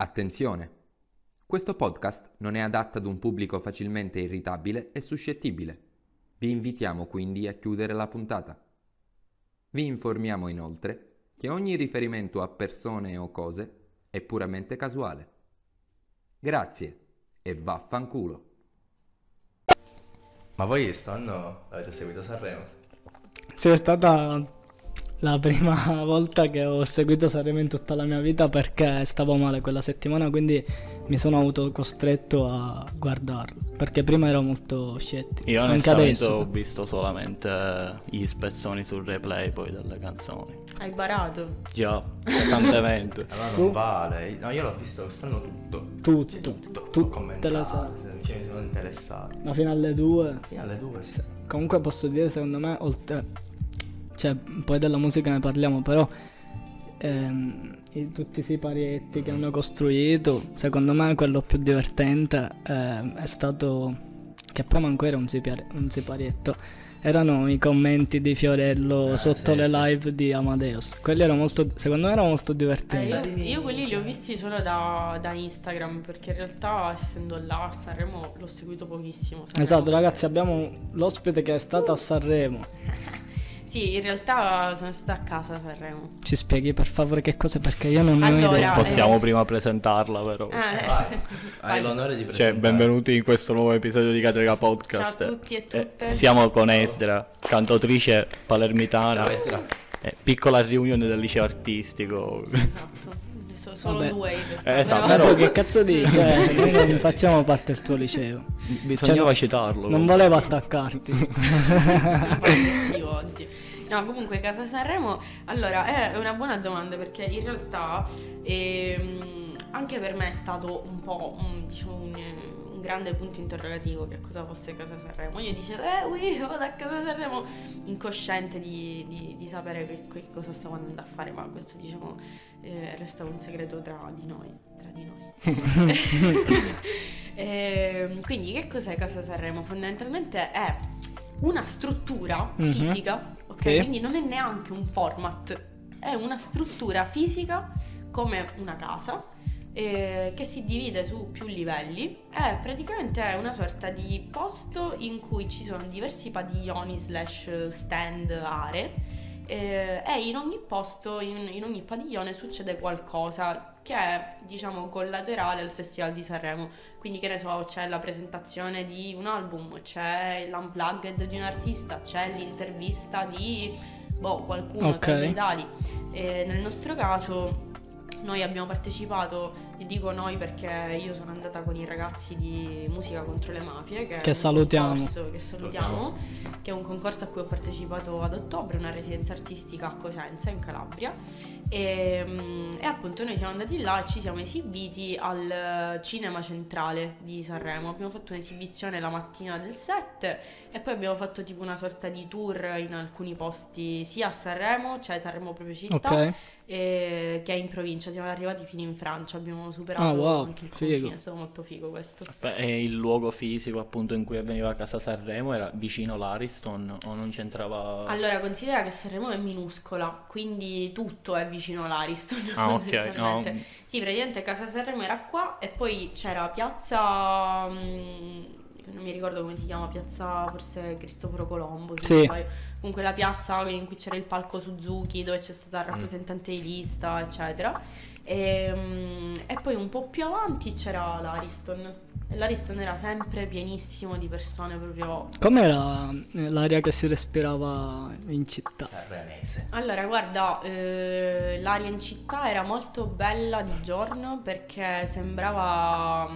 Attenzione! Questo podcast non è adatto ad un pubblico facilmente irritabile e suscettibile. Vi invitiamo quindi a chiudere la puntata. Vi informiamo inoltre che ogni riferimento a persone o cose è puramente casuale. Grazie e vaffanculo. Ma voi quest'anno avete seguito Sanremo? Sì, è stata la prima volta che ho seguito Sanremo in tutta la mia vita perché stavo male quella settimana, quindi mi sono avuto costretto a guardarlo. Perché prima ero molto scettico. Io Anche onestamente adesso. ho visto solamente gli spezzoni sul replay poi delle canzoni. Hai barato? Già, pesantemente. Allora non vale. No, io l'ho visto quest'anno tutto. Tutto. Tutto. Tutte Ho commentato, le se mi ci sono interessato. Ma fino alle due. Fino alle due, sì. Comunque posso dire, secondo me, oltre... Cioè, poi della musica ne parliamo, però... ehm, i- tutti i siparietti che hanno costruito, secondo me quello più divertente ehm, è stato... Che poi manco era un, sipar- un siparietto. Erano i commenti di Fiorello Ah, sotto sì, le sì. live di Amadeus. Quelli erano molto... Secondo me erano molto Eh, divertenti. io, io quelli li ho visti solo da, da Instagram perché in realtà essendo là a Sanremo l'ho seguito pochissimo. Sanremo. Esatto, ragazzi, abbiamo l'ospite che è stata a Sanremo. Sì, in realtà sono stata a casa a Sanremo. Ci spieghi per favore che cos'è perché io non ne ho Allora, idea. Possiamo eh. prima presentarla però. Eh, Vai. sì. Hai l'onore di Cioè, presentare. benvenuti in questo nuovo episodio di Catrica Podcast. Ciao a tutti e tutte. Eh, siamo con Esdra, cantautrice palermitana. Ciao, Esra. Eh, piccola riunione del liceo artistico. Esatto. So- solo Vabbè. due Eh, esatto, però- poi che cazzo dici? Cioè, noi non facciamo parte del tuo liceo. Bisognava Cioè, citarlo. Non volevo attaccarti. Aggressivo oggi. No, comunque Casa Sanremo, allora è una buona domanda perché in realtà ehm, anche per me è stato un po' un, diciamo un, un grande punto interrogativo che cosa fosse Casa Sanremo. Io dicevo, eh, ui, vado a Casa Sanremo, incosciente di, di- di sapere che, che cosa stavo andando a fare, ma questo diciamo eh, resta un segreto tra di noi. Tra di noi. Ehm, quindi che cos'è Casa Sanremo? Fondamentalmente è una struttura Mhm. fisica, ok? Sì. Quindi non è neanche un format, è una struttura fisica come una casa eh, che si divide su più livelli. È praticamente una sorta di posto in cui ci sono diversi padiglioni slash stand aree eh, e in ogni posto, in, in ogni padiglione succede qualcosa che è diciamo collaterale al Festival di Sanremo. Quindi che ne so, c'è la presentazione di un album, c'è l'unplugged di un artista, c'è l'intervista di boh, qualcuno Ok. tra i tali. E nel nostro caso noi abbiamo partecipato, e dico noi perché io sono andata con i ragazzi di Musica contro le Mafie, che, Che salutiamo. concorso che salutiamo, che è un concorso a cui ho partecipato ad ottobre, una residenza artistica a Cosenza in Calabria. E, mm, e appunto noi siamo andati là e ci siamo esibiti al Cinema Centrale di Sanremo. Abbiamo fatto un'esibizione la mattina del 7 e poi abbiamo fatto tipo una sorta di tour in alcuni posti sia a Sanremo, cioè Sanremo proprio città, ok. E- che è in provincia. Siamo arrivati fino in Francia, abbiamo superato Ah, wow, anche il figo. confine, è stato molto figo questo. Beh, e il luogo fisico appunto in cui avveniva Casa Sanremo era vicino l'Ariston o non c'entrava... Allora, considera che Sanremo è minuscola, quindi tutto è vicino all'Ariston. Ah, ok, no. Sì, praticamente casa Sanremo era qua e poi c'era piazza. mm, non mi ricordo come si chiama, piazza forse Cristoforo Colombo. Sì. Comunque la piazza in cui c'era il palco Suzuki, dove c'è stata il Mm. rappresentante di lista, eccetera. E, mm, e poi un po' più avanti c'era l'Ariston. E l'Ariston era sempre pienissimo di persone proprio Com'era l'aria che si respirava in città? Sanremese. Allora, guarda, eh, l'aria in città era molto bella di giorno perché sembrava.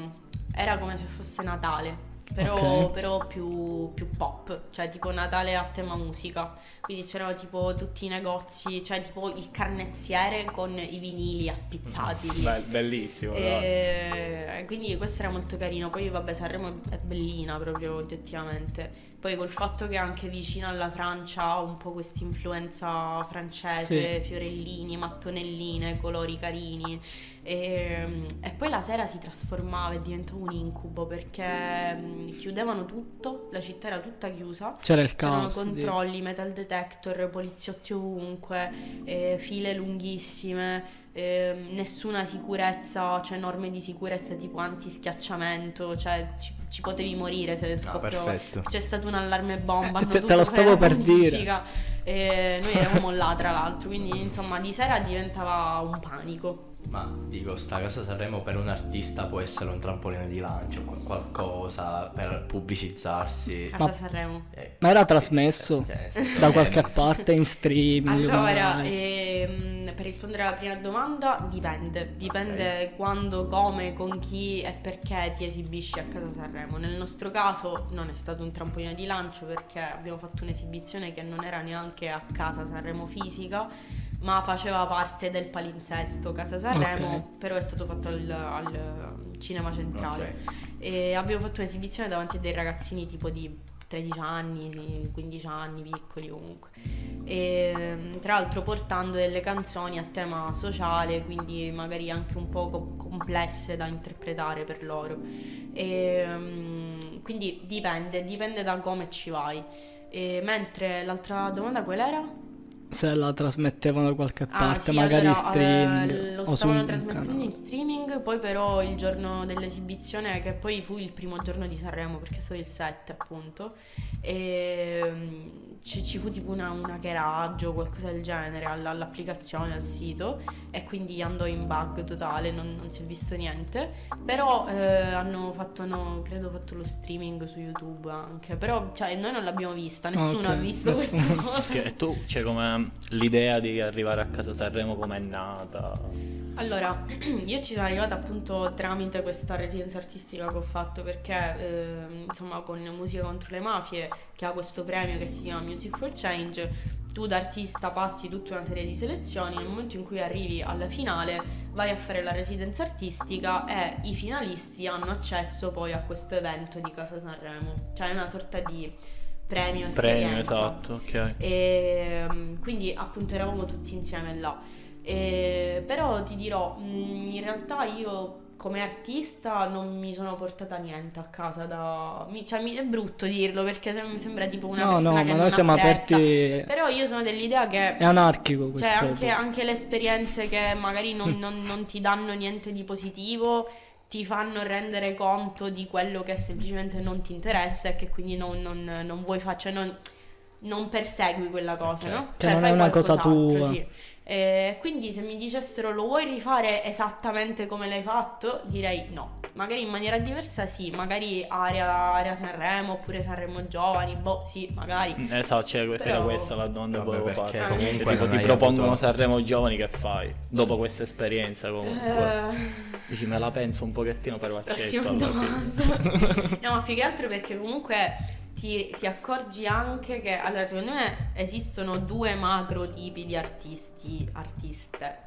era come se fosse Natale. Però, Ok. però più, più pop, cioè tipo Natale a tema musica. Quindi c'erano tipo tutti i negozi, cioè tipo il carnezziere con i vinili appizzati. Beh, bellissimo. E quindi questo era molto carino. Poi, vabbè, Sanremo è- bellina proprio oggettivamente. Poi col fatto che anche vicino alla Francia ha un po' questa influenza francese, fiorellini, mattonelline, colori carini. E, e poi la sera si trasformava e diventava un incubo perché mm, chiudevano tutto, la città era tutta chiusa. C'era il C'erano caos. di- controlli, metal detector, poliziotti ovunque, eh, file lunghissime. ehm, nessuna sicurezza, cioè norme di sicurezza tipo antischiacciamento, cioè ci, ci potevi morire se Ah, scoppio perfetto. c'è stato un allarme bomba. Eh, te- te lo stavo per dire. bonifica. E noi eravamo là tra l'altro, quindi insomma di sera diventava un panico. Ma dico, sta casa Sanremo per un artista può essere un trampolino di lancio, qual- qualcosa per pubblicizzarsi. Casa Ma- Sanremo. Eh, Ma era trasmesso nel senso, da eh, qualche parte in streaming? Allora, ehm, per rispondere alla prima domanda, dipende. Dipende quando, come, con chi e perché ti esibisci a casa Sanremo. Nel nostro caso non è stato un trampolino di lancio perché abbiamo fatto un'esibizione che non era neanche a casa Sanremo fisica, ma faceva parte del palinsesto Casa Sanremo, Ok. però è stato fatto al, al cinema centrale. ok. E abbiamo fatto un'esibizione davanti a dei ragazzini tipo di 13 anni, sì, 15 anni, piccoli comunque. E, tra l'altro portando delle canzoni a tema sociale, quindi magari anche un po' co- complesse da interpretare per loro. E, mm, quindi dipende, dipende da come ci vai. E, mentre l'altra domanda qual era? Se la trasmettevano da qualche Ah, parte, sì, magari in allora, streaming eh, lo stavano trasmettendo in streaming, poi però il giorno dell'esibizione, che poi fu il primo giorno di Sanremo, perché è stato il 7 appunto, e mm, ci, ci fu tipo una, un hackeraggio o qualcosa del genere alla- all'applicazione, al sito, e quindi andò in bug totale, non, non si è visto niente, però eh, hanno fatto, hanno, credo, fatto lo streaming su YouTube anche, però cioè, noi non l'abbiamo vista, nessuno Ok, ha visto questa nessuno. cosa. Che tu, c'è come l'idea di arrivare a casa Sanremo com'è nata? Allora, io ci sono arrivata appunto tramite questa residenza artistica che ho fatto perché ehm, insomma con Musica contro le mafie che ha questo premio che si chiama Music for Change tu da artista passi tutta una serie di selezioni nel momento in cui arrivi alla finale vai a fare la residenza artistica e i finalisti hanno accesso poi a questo evento di Casa Sanremo cioè è una sorta di premio Premio, esperienza esatto, ok. e mm, quindi appunto eravamo tutti insieme là. E, però ti dirò, mm, in realtà io come artista non mi sono portata niente a casa da... mi- cioè mi, è brutto dirlo perché se- mi sembra tipo una No, persona no, che ma noi siamo apprezza. aperti. Però io sono dell'idea che... È anarchico questo. Cioè, anche, anche le esperienze che magari non, non- non ti danno niente di positivo ti fanno rendere conto di quello che semplicemente non ti interessa e che quindi non, non- non vuoi fare, cioè non, non persegui quella cosa, Ok. no? Che Cioè, non fai è una cosa tua. sì. Eh, quindi se mi dicessero lo vuoi rifare esattamente come l'hai fatto, direi no. Magari in maniera diversa sì, magari area, area Sanremo oppure Sanremo Giovani, boh sì, magari. Esatto, cioè, era Però- questa la domanda che volevo perché fare. comunque tipo ti propongono avuto- Sanremo Giovani, che fai? Dopo questa esperienza comunque. Eh, Dici me la penso un pochettino però accetto no, ma più che altro perché comunque ti, ti accorgi anche che, allora, secondo me esistono due macro tipi di artisti, artiste.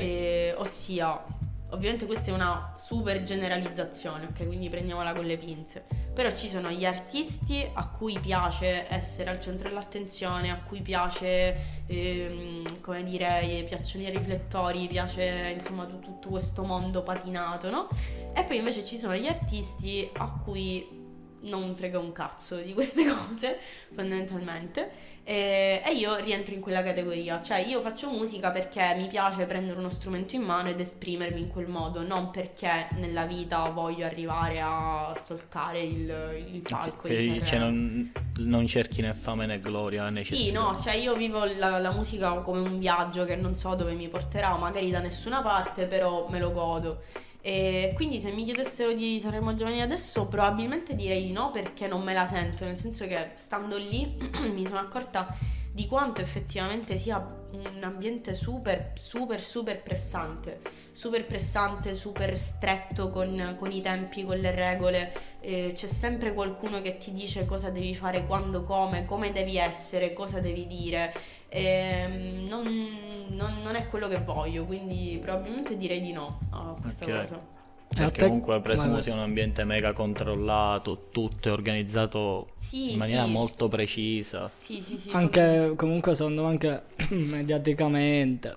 Eh, ossia, ovviamente questa è una super generalizzazione, ok? Quindi prendiamola con le pinze. Però ci sono gli artisti a cui piace essere al centro dell'attenzione, a cui piace, ehm, come dire, piacciono i riflettori, piace insomma tu- tutto questo mondo patinato, no? E poi invece ci sono gli artisti a cui non frega un cazzo di queste cose, fondamentalmente. E, e io rientro in quella categoria, cioè io faccio musica perché mi piace prendere uno strumento in mano ed esprimermi in quel modo, non perché nella vita voglio arrivare a solcare il, il palco. Che, cioè, non, non cerchi né fame né gloria, né Sì, no, cioè io vivo la, la musica come un viaggio che non so dove mi porterà, magari da nessuna parte, però me lo godo. E quindi se mi chiedessero di Sanremo Giovani adesso probabilmente direi di no perché non me la sento, nel senso che stando lì mi sono accorta di quanto effettivamente sia un ambiente super, super, super pressante, super pressante, super stretto con, con i tempi, con le regole, eh, c'è sempre qualcuno che ti dice cosa devi fare, quando, come, come devi essere, cosa devi dire. Ehm, non, non- non è quello che voglio, quindi probabilmente direi di no a questa Ok. cosa. Perché te- comunque vai. sia un ambiente mega controllato, tutto è organizzato Sì, in maniera sì. molto precisa. Sì, sì, sì. Anche comunque secondo me anche mediaticamente.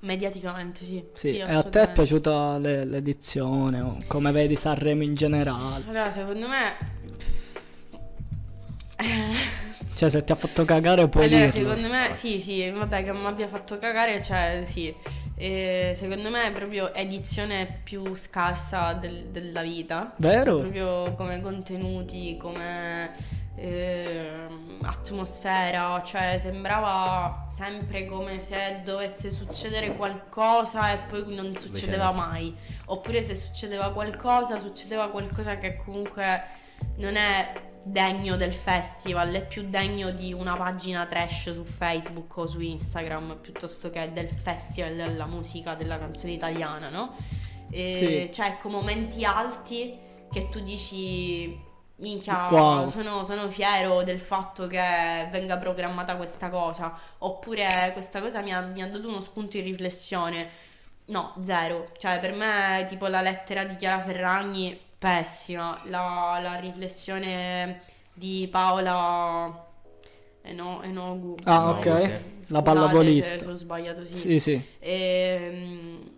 Mediaticamente, sì. Sì, e a te è piaciuta le- l'edizione o come vedi Sanremo in generale? Allora, secondo me... Cioè se ti ha fatto cagare puoi allora, dirlo. secondo me, sì, sì, vabbè, che mi abbia fatto cagare, cioè, sì. E secondo me è proprio edizione più scarsa del- della vita. Vero? Cioè, proprio come contenuti, come ehm, atmosfera, cioè sembrava sempre come se dovesse succedere qualcosa e poi non succedeva mai. Oppure se succedeva qualcosa, succedeva qualcosa che comunque non è degno del festival, è più degno di una pagina trash su Facebook o su Instagram piuttosto che del festival della musica, della canzone italiana, no? E Sì. Cioè, ecco, momenti alti che tu dici, minchia, Wow. sono, sono fiero del fatto che venga programmata questa cosa, oppure questa cosa mi ha, mi ha dato uno spunto di riflessione. No, zero. Cioè, per me, tipo la lettera di Chiara Ferragni, pessima. La, la riflessione di Paola Eno- Enogu. Ah, No, ok. sì. La Scusate pallavolista. Se ho sbagliato, sì. Sì, sì. Ehm,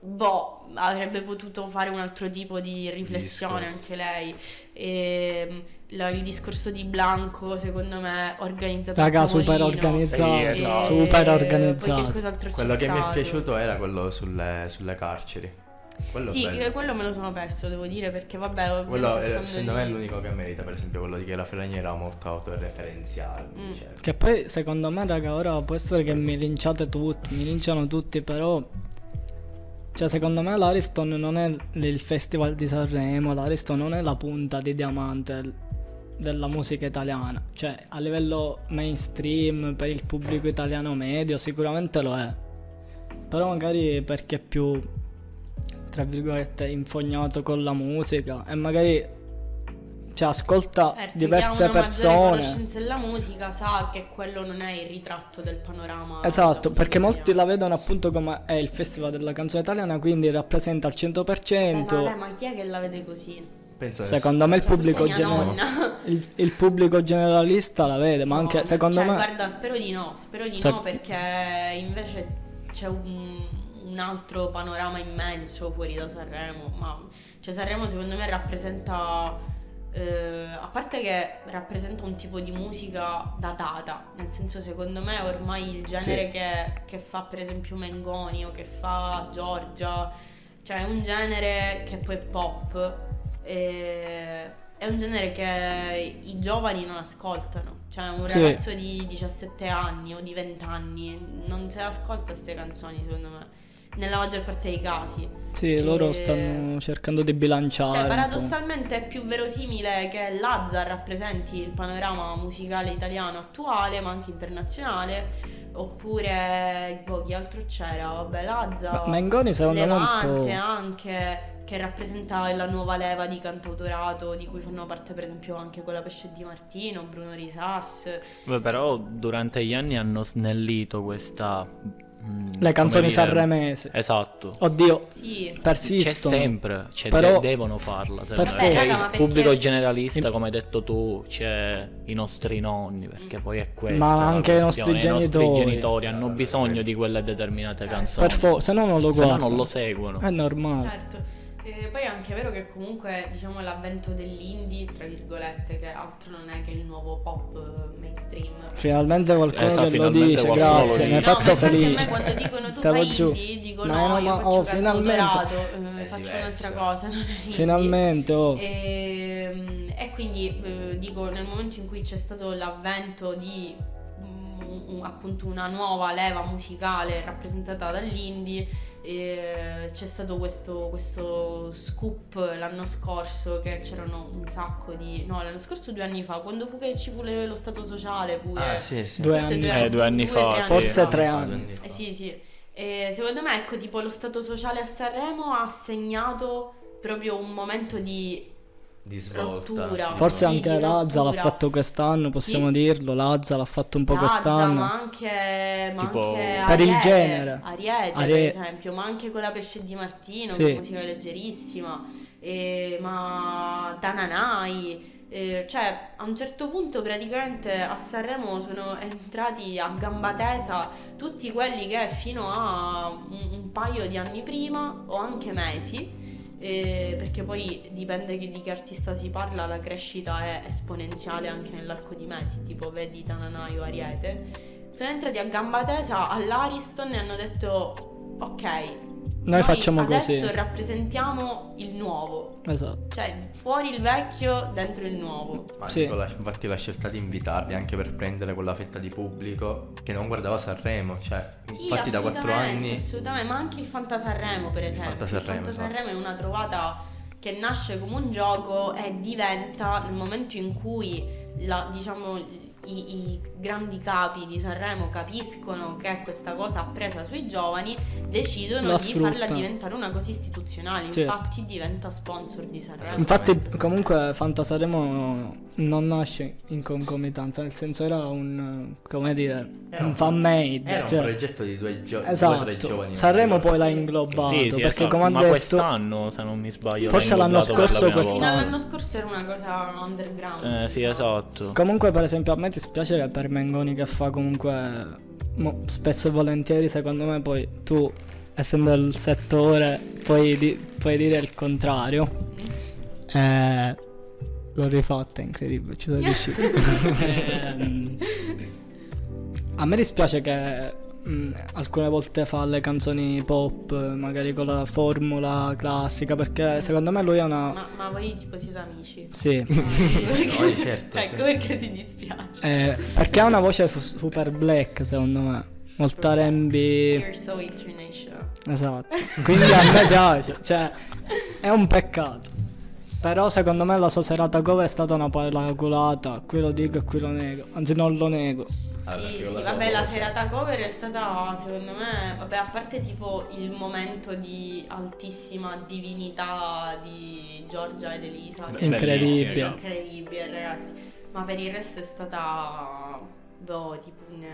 boh, avrebbe potuto fare un altro tipo di riflessione Discorso. anche lei. Ehm, la- il discorso di Blanco, secondo me, organizzato Raga, super organizzato. Sì, esatto. Super E organizzato. c'è Quello che mi è stato? piaciuto era quello sulle, sulle carceri. Quello Sì, bello. eh, quello me lo sono perso, devo dire, perché vabbè, Quello è- stando secondo me è l'unico che merita, per esempio quello di che la Ferragni era molto autoreferenziale. Mm. cioè. Che poi secondo me, raga, ora può essere che mi linciate tutti, mi linciano tutti, però... Cioè, secondo me l'Ariston non è il festival di Sanremo, l'Ariston non è la punta di diamante della musica italiana. Cioè, a livello mainstream, per il pubblico italiano medio, sicuramente lo è. Però magari perché è più, tra virgolette, infognato con la musica e magari... Cioè, ascolta Certo, diverse chi ha persone. della musica sa che quello non è il ritratto del panorama. Esatto, perché molti la vedono appunto come è il festival della canzone italiana, quindi rappresenta al 100%. italiana. Eh, ma, ma chi è che la vede così? Penso che Secondo me il pubblico, gener- il, il pubblico generalista la vede, ma anche No, secondo cioè, me... Guarda, spero di no, spero di Cioè- no perché invece c'è un, un altro panorama immenso fuori da Sanremo. Ma cioè, Sanremo secondo me rappresenta. eh, a parte che rappresenta un tipo di musica datata, nel senso secondo me ormai il genere Sì. che, che fa per esempio Mengoni o che fa Giorgia, cioè è un genere che poi è pop, e è un genere che i giovani non ascoltano, cioè un Sì. ragazzo di 17 anni o di 20 anni non se ascolta queste canzoni secondo me, nella maggior parte dei casi. Sì, loro E- stanno cercando di bilanciare. Cioè, paradossalmente è più verosimile che Lazza rappresenti il panorama musicale italiano attuale, ma anche internazionale. Oppure, boh, chi altro c'era? Vabbè, Lazza. Ma Mengoni secondo me un Levante po'... anche, che rappresenta la nuova leva di cantautorato, di cui fanno parte per esempio anche quella Pesce di Martino, Bruno Risas. Beh, però durante gli anni hanno snellito questa... mm, Le canzoni sanremese. Esatto. Oddio, Sì. C'è persistono. sempre, cioè, Però- de- devono farla. secondo Per me. forza. C'è ma il pubblico generalista, come hai detto tu, c'è i nostri nonni, perché poi è questo. Ma anche i nostri genitori. I nostri genitori hanno bisogno di quelle determinate canzoni. Per forza, se no non lo Se no guardano. non lo seguono. È normale. Certo. E poi è anche vero che comunque diciamo l'avvento dell'indie, tra virgolette, che altro non è che il nuovo pop eh, mainstream. Finalmente qualcuno Esatto, che lo dice, grazie, mi hai fatto no, nel senso, felice. A me quando dicono tu lo fai giuro. indie, dico no, no, faccio oh, finalmente. eh, faccio diverso. un'altra cosa, non è indie. Finalmente, oh. E, e quindi eh, dico nel momento in cui c'è stato l'avvento di mm, un- appunto una nuova leva musicale rappresentata dall'indie eh, c'è stato questo, questo scoop l'anno scorso che c'erano un sacco di no l'anno scorso due anni fa quando fu che ci fu le- lo stato sociale pure Ah, sì, sì. Due anni. Eh, due anni fa, tre sì. Forse fa. tre Due anni. eh sì, sì. E secondo me, ecco, tipo lo stato sociale a Sanremo ha segnato proprio un momento di Di svolta. Rottura. Forse Sì, anche Lazza l'ha fatto quest'anno, possiamo Sì. dirlo. Lazza l'ha fatto un po' Lazza, quest'anno. ma anche, ma Tipo- anche Per il Ariete, genere. Ariete, Arie- per esempio, ma anche con la Pesce di Martino, Sì. con musica leggerissima, e- ma Tananai. eh, cioè, a un certo punto praticamente a Sanremo sono entrati a gamba tesa tutti quelli che fino a un, un paio di anni prima o anche mesi eh, perché poi dipende di che artista si parla, la crescita è esponenziale anche nell'arco di mesi, tipo vedi Tananai o Ariete. Sono entrati a gamba tesa all'Ariston e hanno detto ok, Noi facciamo adesso così. rappresentiamo il nuovo. Esatto. Cioè, fuori il vecchio, dentro il nuovo. Ma Sì. dico, la- infatti la scelta di invitarli anche per prendere quella fetta di pubblico che non guardava Sanremo, cioè Sì, infatti da quattro anni assolutamente, ma anche il Fantasarremo per esempio. Fantasarremo, il Fantasarremo esatto. è una trovata che nasce come un gioco e diventa nel momento in cui la- diciamo, i, i grandi capi di Sanremo capiscono che questa cosa ha presa sui giovani, decidono La di farla diventare una cosa istituzionale. Certo. Infatti diventa sponsor di Sanremo. Infatti, comunque, Fantasaremo non nasce in concomitanza, nel senso era un, come dire, Era un fan made. era cioè- un progetto di due, gio- due esatto. giovani. Sanremo poi l'ha inglobato, Sì, sì, perché esatto. come ha Ma detto... quest'anno, se non mi sbaglio, Forse l'anno scorso quest'anno. All'anno scorso era una cosa underground. Eh, sì, esatto. Comunque, per esempio, a me dispiace che per Mengoni che fa comunque mo- spesso e volentieri, secondo me, poi tu, essendo il settore, puoi, di- puoi dire il contrario. Eh, l'ho rifatta, è incredibile, ci sono riuscito. A me dispiace che mh, alcune volte fa le canzoni pop, magari con la formula classica, perché secondo me lui è una... Ma, ma voi tipo siete amici? Sì. Noi, certo, ecco sì. perché ti dispiace. Eh, perché ha una voce fu- super black, secondo me. Molto R&B. You're so international. Esatto. Quindi a me piace. Cioè, è un peccato. Però secondo me la sua serata cover è stata una paraculata. Qui lo dico e qui lo nego. Anzi, non lo nego. Ah, sì, sì, vabbè, la serata cover è stata, secondo me, vabbè, a parte tipo il momento di altissima divinità di Giorgia ed Elisa. che- Incredibile. Incredibile, ragazzi. Ma per il resto è stata, boh, tipo un...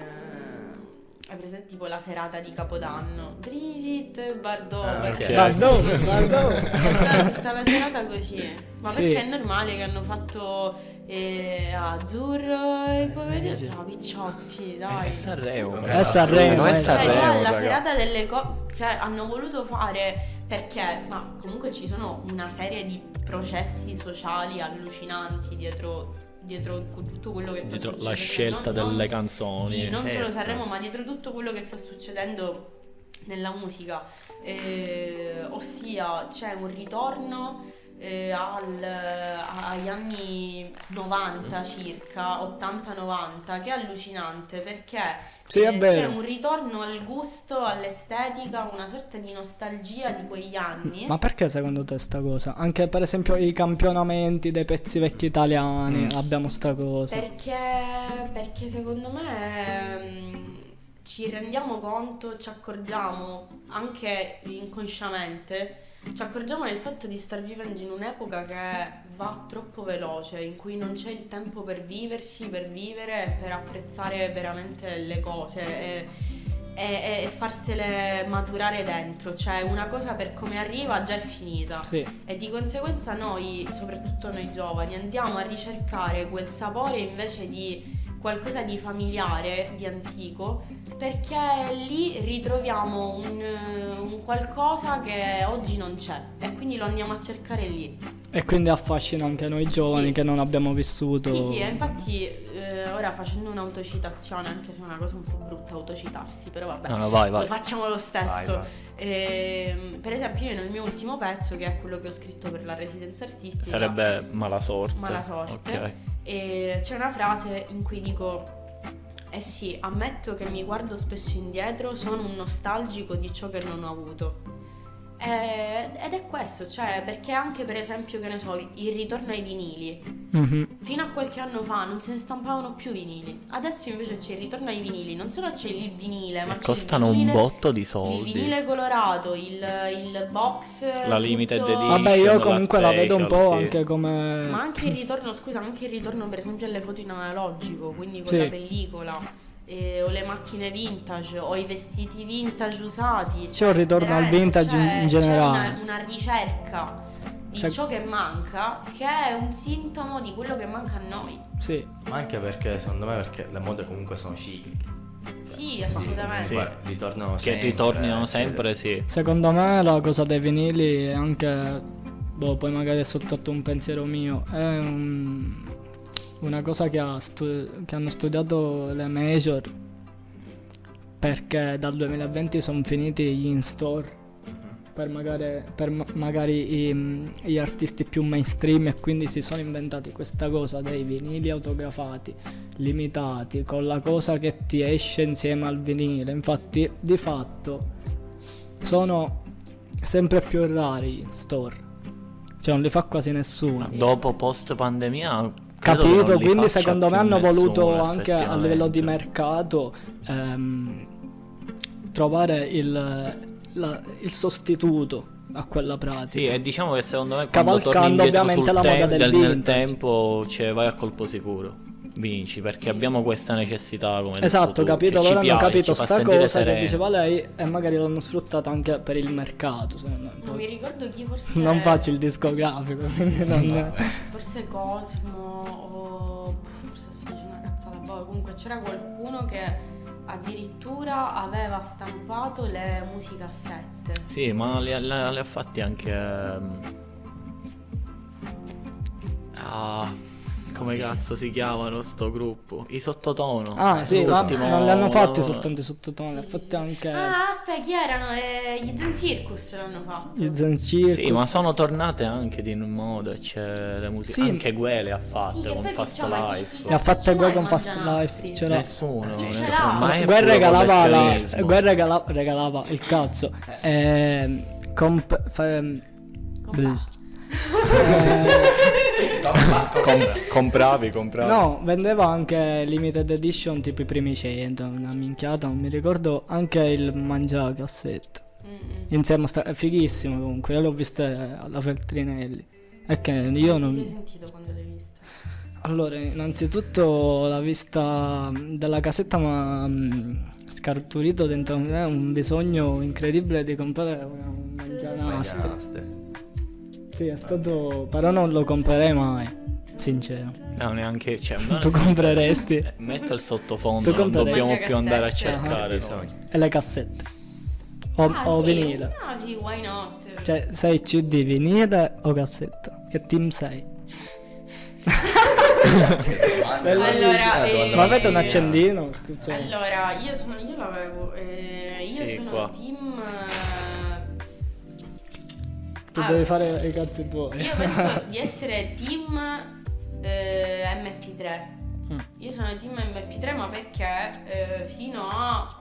Hai presente tipo la serata di Capodanno? Brigitte Bardot. Ah, perché-. Bardot, Bardot. È stata tutta la serata così. Ma Sì. perché è normale che hanno fatto eh, azzurro e pomeriggio? Ciao picciotti, dai. È Sanremo. È Sanremo, è eh. Cioè, Sanremo, già la serata delle cose. Cioè, hanno voluto fare. Perché? Ma comunque ci sono una serie di processi sociali allucinanti dietro. Dietro tutto quello che sta Dietro succedendo. la scelta Non- non- delle canzoni. Sì, non solo Certo. Sanremo, ma dietro tutto quello che sta succedendo nella musica. Eh, ossia, c'è un ritorno eh, al- agli anni 90 circa, 80-90, che è allucinante perché Sì, è eh, c'è un ritorno al gusto, all'estetica, una sorta di nostalgia di quegli anni. Ma perché secondo te sta cosa? Anche per esempio i campionamenti dei pezzi vecchi italiani Mm. abbiamo sta cosa. Perché, perché secondo me ehm, ci rendiamo conto, ci accorgiamo anche inconsciamente, ci accorgiamo del fatto di star vivendo in un'epoca che va troppo veloce, in cui non c'è il tempo per viversi, per vivere e per apprezzare veramente le cose. E, e- e farsele maturare dentro, cioè una cosa per come arriva già è finita Sì. e di conseguenza noi, soprattutto noi giovani, andiamo a ricercare quel sapore invece di qualcosa di familiare, di antico, perché lì ritroviamo un, eh, un qualcosa che oggi non c'è e quindi lo andiamo a cercare lì. E quindi affascina anche noi giovani Sì. che non abbiamo vissuto. Sì, sì, infatti eh, ora facendo un'autocitazione, anche se è una cosa un po' brutta autocitarsi, però vabbè, No, no, vai, vai. lo facciamo lo stesso. Vai, vai. Ehm, per esempio io nel mio ultimo pezzo, che è quello che ho scritto per la residenza artistica, Sarebbe mala sorte. Mala sorte. Ok. E c'è una frase in cui dico: Eh sì, ammetto che mi guardo spesso indietro, sono un nostalgico di ciò che non ho avuto. Eh, ed è questo, cioè, perché anche per esempio, che ne so, il ritorno ai vinili. Mhm. Fino a qualche anno fa non se ne stampavano più vinili. Adesso invece c'è il ritorno ai vinili. Non solo c'è il vinile, ma E c'è costano il un vinile, botto di Il soldi. vinile colorato, il, il box. La limited tutto- edition. Vabbè, io la comunque la vedo un special, po' sì. anche come. Ma anche il ritorno, scusa, anche il ritorno per esempio alle foto in analogico, quindi con Sì. la pellicola, eh, o le macchine vintage, o i vestiti vintage usati. C'è un ritorno al vintage in- c'è- in generale. C'è una, una ricerca di Se- ciò che manca, che è un sintomo di quello che manca a noi. Sì. Ma anche perché, secondo me, perché le mode comunque sono cicliche. Sì, assolutamente. Sì. Ritornano Che sempre. ritornino eh, sempre, sì. Secondo me la cosa dei vinili è anche. Boh, poi magari è soltanto un pensiero mio. È un- una cosa che, ha stu- che hanno studiato le major. perché dal 2020 sono finiti gli in-store per magari, per ma- magari i- gli artisti più mainstream e quindi si sono inventati questa cosa dei vinili autografati limitati con la cosa che ti esce insieme al vinile. Infatti di fatto sono sempre più rari gli store. Cioè non li fa quasi nessuno. Dopo post pandemia Capito, quindi secondo me hanno voluto anche a livello di mercato ehm, trovare il, la- il sostituto a quella pratica. Sì, e diciamo che secondo me quando Cavalcando ovviamente la moda del del- nel tempo, cioè vai a colpo sicuro. Vinci perché abbiamo questa necessità come Esatto, capito? cioè, ci Loro hanno capito sta cosa che sereni. diceva lei e magari l'hanno sfruttata anche per il mercato. Non mi Poi ricordo chi forse. non faccio il discografico, quindi non... Forse Cosmo o forse sto dicendo una cazzata boh, comunque c'era qualcuno che addirittura aveva stampato le musicassette. Sì, ma li, ha- li ha- fatti anche. ehm, Ah, come cazzo si chiamano sto gruppo? I sottotono. Ah sì, ma L'ultimo non li hanno fatti lavoro- soltanto i sottotoni, li ha fatti anche Ah, aspetta, chi erano? Eh, gli Zen Circus l'hanno fatto. gli Zen Circus. Sì, ma sono tornate anche di moda. C'è le musiche. Sì. Anche Gue le ha fatte Sì, che con Fast diciamo, Life. Le ha fatte Gue con Fast? Life, ce l'ha. Nessuno, Chi ce nessuno. l'ha? Ma puro regalava, la, regala- regalava il cazzo. Ehm, comp- fa- Compa. Com- compravi, compravi. no, vendeva anche limited edition tipo i primi 100, una minchiata, non mi ricordo anche il mangia cassette. Mm-mm. Insieme sta- è fighissimo comunque, io l'ho vista alla Feltrinelli. È che io Ti sei non... sentito quando l'hai vista? Allora, innanzitutto la vista della casetta mi ha scarturito dentro di me un bisogno incredibile di comprare una mangianastra. Sì, è stato... però non lo comprerei mai, sincero. No, neanche. Cioè, Tu compreresti? Metta il sottofondo, Tu non dobbiamo più andare a cercare. Noi. E le cassette. O, ah, o sì. vinile. Ah sì, why not? Cioè, sei CD vinile o cassetta? Che team sei? Allora, eh, Ma avete un accendino? Scusa. Allora, io sono io l'avevo eh, io Sì, sono qua. team eh, Tu ah, devi fare i cazzi tuoi. Io penso di essere team eh, MP3. Mm. Io sono team MP3 ma perché eh, fino a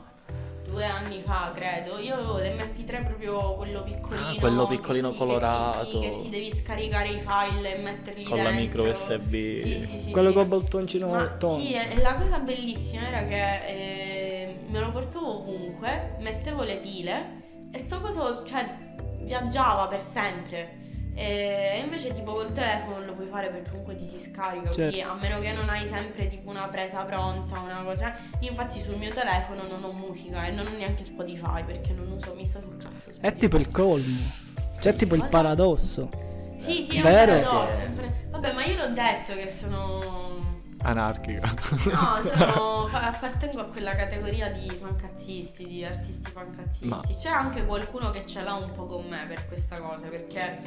due anni fa credo io avevo l'MP3 proprio quello piccolino Ah, quello che piccolino che colorato. sì, che ti devi scaricare i file e metterli Con la dentro. micro USB. sì, sì, sì, Quello sì. col bottoncino Ma sì, e e la cosa bellissima era che eh, me lo portavo ovunque, mettevo le pile e sto coso, cioè, viaggiava per sempre. E invece tipo col telefono lo puoi fare perché comunque ti si scarica, quindi Certo. a meno che non hai sempre tipo una presa pronta, una cosa. Io infatti sul mio telefono non ho musica e non ho neanche Spotify perché non uso, mi sta sul cazzo. È Spotify. tipo il colmo. Cioè, tipo il paradosso. Sì, sì, è Vero? un paradosso. Vabbè, ma io l'ho detto che sono Anarchica. No, sono, appartengo a quella categoria di fancazzisti, di artisti fancazzisti. Ma- C'è anche qualcuno che ce l'ha un po' con me per questa cosa, perché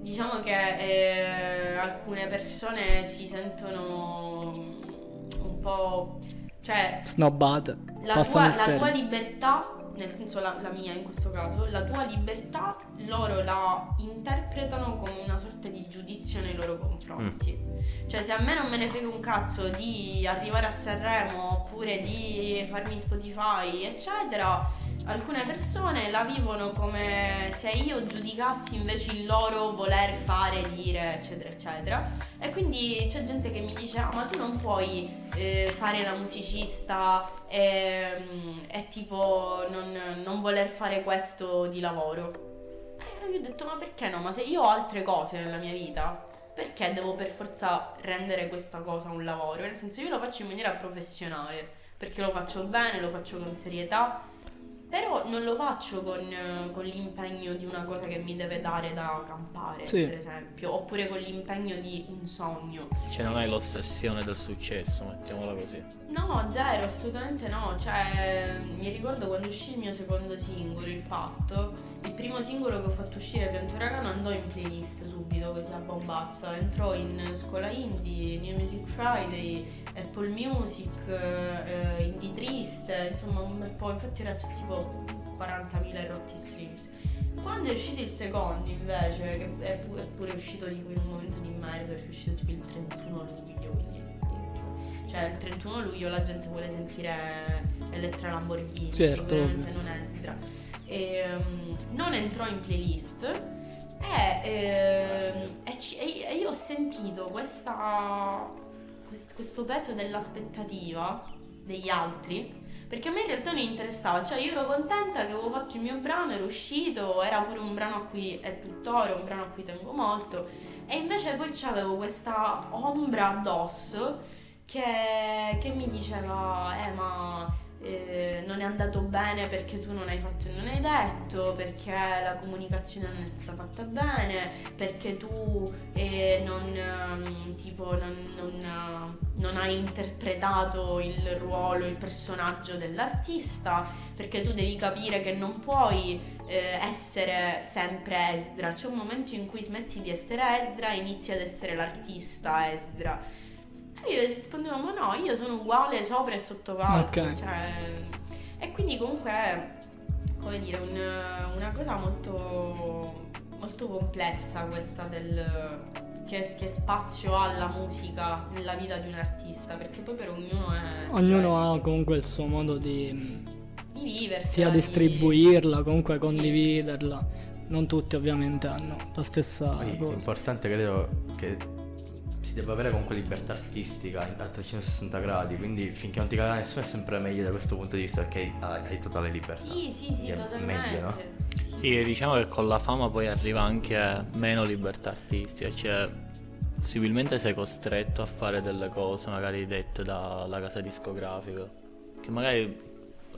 diciamo che eh, alcune persone si sentono un po'... cioè Snobbate. la tua, la tua libertà, nel senso la, la mia in questo caso, la tua libertà loro la interpretano come una sorta di giudizio nei loro confronti. Cioè se a me non me ne frega un cazzo di arrivare a Sanremo oppure di farmi Spotify, eccetera, alcune persone la vivono come se io giudicassi invece il loro voler fare, dire, eccetera, eccetera. E quindi c'è gente che mi dice, ah ma tu non puoi eh, fare la musicista e, e tipo non, non voler fare questo di lavoro. E io ho detto, ma perché no? Ma se io ho altre cose nella mia vita, perché devo per forza rendere questa cosa un lavoro? Nel senso, io lo faccio in maniera professionale, perché lo faccio bene, lo faccio con serietà, però non lo faccio con, eh, con l'impegno di una cosa che mi deve dare da campare, Sì. per esempio, oppure con l'impegno di un sogno. Cioè, non hai l'ossessione del successo, mettiamola così. No, zero, assolutamente no. Cioè, mi ricordo quando uscì il mio secondo singolo, Il Patto. Il primo singolo che ho fatto uscire Pianto Uragano andò andò in playlist subito così a bombazza, entrò in scuola indie, New Music Friday, Apple Music, eh, Indie Triste, insomma un bel po', infatti era c'è tipo 40.000 rotti streams. Quando è uscito il secondo invece, che è, pu- è pure uscito in un momento di merito, è uscito tipo il 31 luglio, quindi cioè il 31 luglio la gente vuole sentire Elettra Lamborghini, Certo, sicuramente non Esdra. E, ehm, non entrò in playlist e, ehm, e ci- e- e io ho sentito questa, quest- questo peso dell'aspettativa degli altri perché a me in realtà non interessava, cioè io ero contenta che avevo fatto il mio brano, ero uscito, era pure un brano a cui è tuttora un brano a cui tengo molto. E invece poi c'avevo questa ombra addosso che, che mi diceva eh ma eh, non è andato bene perché tu non hai fatto e non hai detto, perché la comunicazione non è stata fatta bene, perché tu eh, non, ehm, tipo, non, non, eh, non hai interpretato il ruolo, il personaggio dell'artista, perché tu devi capire che non puoi eh, essere sempre Esdra, c'è un momento in cui smetti di essere Esdra e inizi ad essere l'artista Esdra. E io rispondevo, ma no, io sono uguale sopra e sotto palco. Ok. Cioè, e quindi comunque è, come dire, un- una cosa molto, molto complessa questa del... Che, che spazio ha la musica nella vita di un artista, perché poi per ognuno è... Ognuno ha diverso. comunque il suo modo di di viversi. sia di- distribuirla, comunque condividerla. Non tutti ovviamente hanno la stessa Poi cosa. L'importante credo che si debba avere comunque libertà artistica a 360 gradi, quindi finché non ti caga nessuno è sempre meglio da questo punto di vista perché hai, hai totale libertà. Sì, sì, sì, È totalmente. meglio, no? Sì, diciamo che con la fama poi arriva anche meno libertà artistica, cioè possibilmente sei costretto a fare delle cose magari dette dalla casa discografica, che magari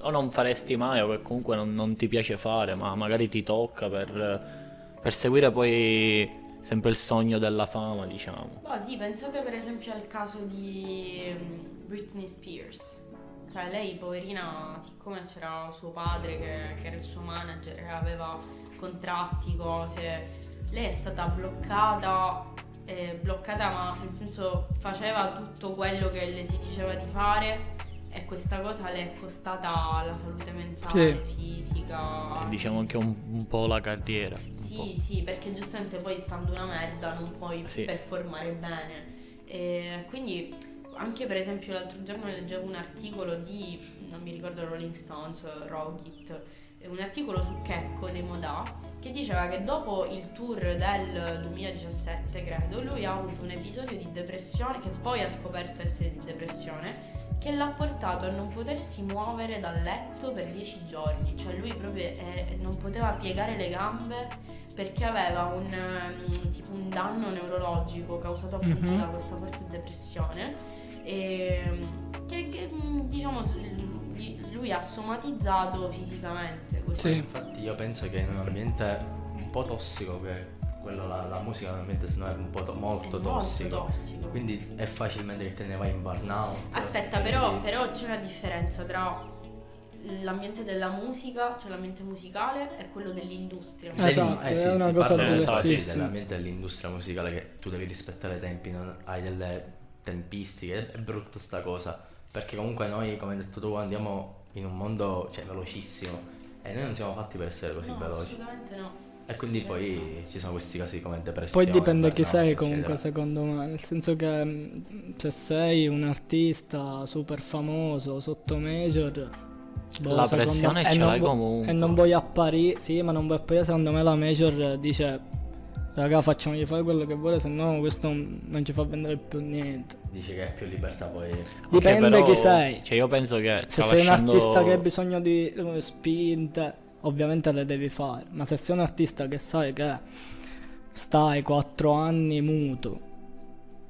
o non faresti mai o che comunque non, non ti piace fare, ma magari ti tocca per, per seguire poi sempre il sogno della fama, diciamo. Boh, sì, pensate per esempio al caso di ehm, Britney Spears. Cioè, lei, poverina, siccome c'era suo padre che, che era il suo manager, aveva contratti, cose, lei è stata bloccata, eh, bloccata ma nel senso faceva tutto quello che le si diceva di fare e questa cosa le è costata la salute mentale, fisica. E diciamo anche un, un po' la carriera. un po'. Sì, sì, perché giustamente poi stando una merda non puoi Sì. performare bene. E quindi anche per esempio l'altro giorno leggevo un articolo di, non mi ricordo Rolling Stones, Rocket, un articolo su Checco dei Modà che diceva che dopo il tour del 2017, credo, lui ha avuto un episodio di depressione che poi ha scoperto essere di depressione che l'ha portato a non potersi muovere dal letto per 10 giorni, cioè lui proprio eh, non poteva piegare le gambe perché aveva un, ehm, tipo un danno neurologico causato appunto Mhm. da questa forte depressione e che, che, mm, diciamo lui ha somatizzato fisicamente così. Sì. Infatti io penso che in un ambiente un po' tossico, che quello la, la musica è un ambiente secondo me un po' to- molto, È tossico. tossico. Quindi è facilmente che te ne vai in burnout. Aspetta, quindi- però, però c'è una differenza tra l'ambiente della musica, cioè l'ambiente musicale e quello dell'industria. Eh, Esatto, Dell'in- è una cosa eh, sì, diversissima. dell'ambiente dell'industria musicale che tu devi rispettare i tempi, non hai delle tempistiche, è brutta sta cosa, perché comunque noi, come hai detto tu, andiamo in un mondo cioè, velocissimo e noi non siamo fatti per essere così No, veloci. assolutamente no. E quindi poi ci sono questi casi come depressione. Poi dipende chi sei eccetera. comunque secondo me, nel senso che mh, se sei un artista super famoso sotto major, boh, La pressione e ce l'hai vo- comunque. E non vuoi apparire, sì ma non vuoi apparire secondo me la major dice raga facciamogli fare quello che vuole se no questo non ci fa vendere più niente. Dici che è più libertà poi... Dipende Ok, però, chi sei. Cioè io penso che Se sei un artista che ha bisogno di spinte, ovviamente le devi fare. Ma se sei un artista che sai che stai 4 anni muto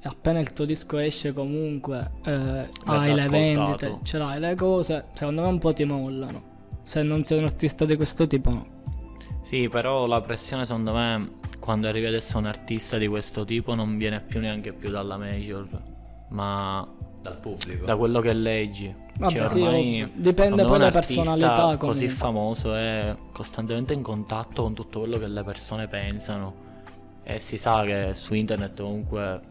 e appena il tuo disco esce comunque eh, hai le vendite, ce l'hai le cose, secondo me un po' ti mollano. Se non sei un artista di questo tipo no. Sì, però la pressione secondo me quando arrivi adesso un artista di questo tipo non viene più neanche più dalla major, ma Dal pubblico. da quello che leggi. Vabbè, cioè, sì, ormai ovvio. Dipende poi un da artista personalità, così comunque. famoso è costantemente in contatto con tutto quello che le persone pensano. E si sa che su internet comunque